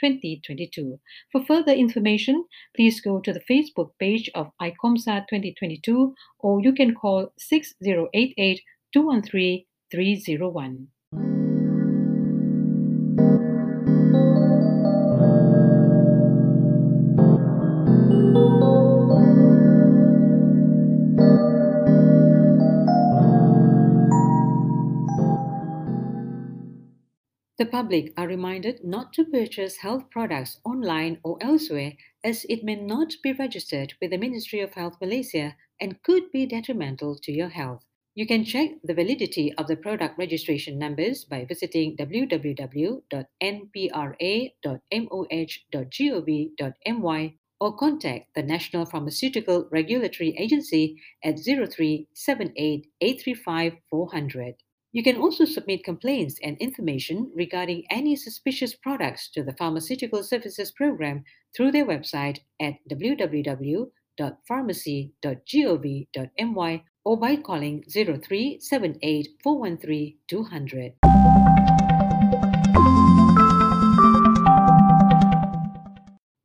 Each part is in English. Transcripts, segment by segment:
2022. For further information, please go to the Facebook page of ICOMSA 2022 or you can call 6088 213 301. The public are reminded not to purchase health products online or elsewhere as it may not be registered with the Ministry of Health Malaysia and could be detrimental to your health. You can check the validity of the product registration numbers by visiting www.npra.moh.gov.my or contact the National Pharmaceutical Regulatory Agency at 0378 835 400. You can also submit complaints and information regarding any suspicious products to the Pharmaceutical Services Program through their website at www.pharmacy.gov.my or by calling 0378 413 200.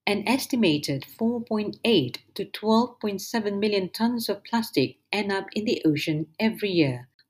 An estimated 4.8 to 12.7 million tons of plastic end up in the ocean every year.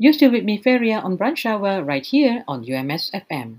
You're still with me, Feria, on Brunch Hour right here on UMS FM.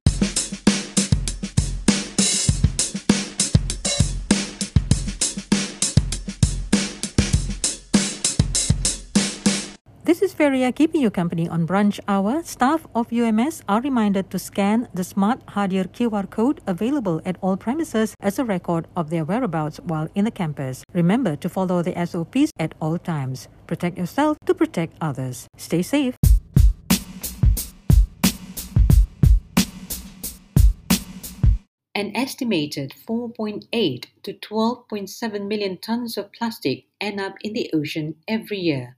This is Feria keeping you company on brunch hour. Staff of UMS are reminded to scan the Smart Hadir QR code available at all premises as a record of their whereabouts while in the campus. Remember to follow the SOPs at all times. Protect yourself to protect others. Stay safe. An estimated 4.8 to 12.7 million tons of plastic end up in the ocean every year.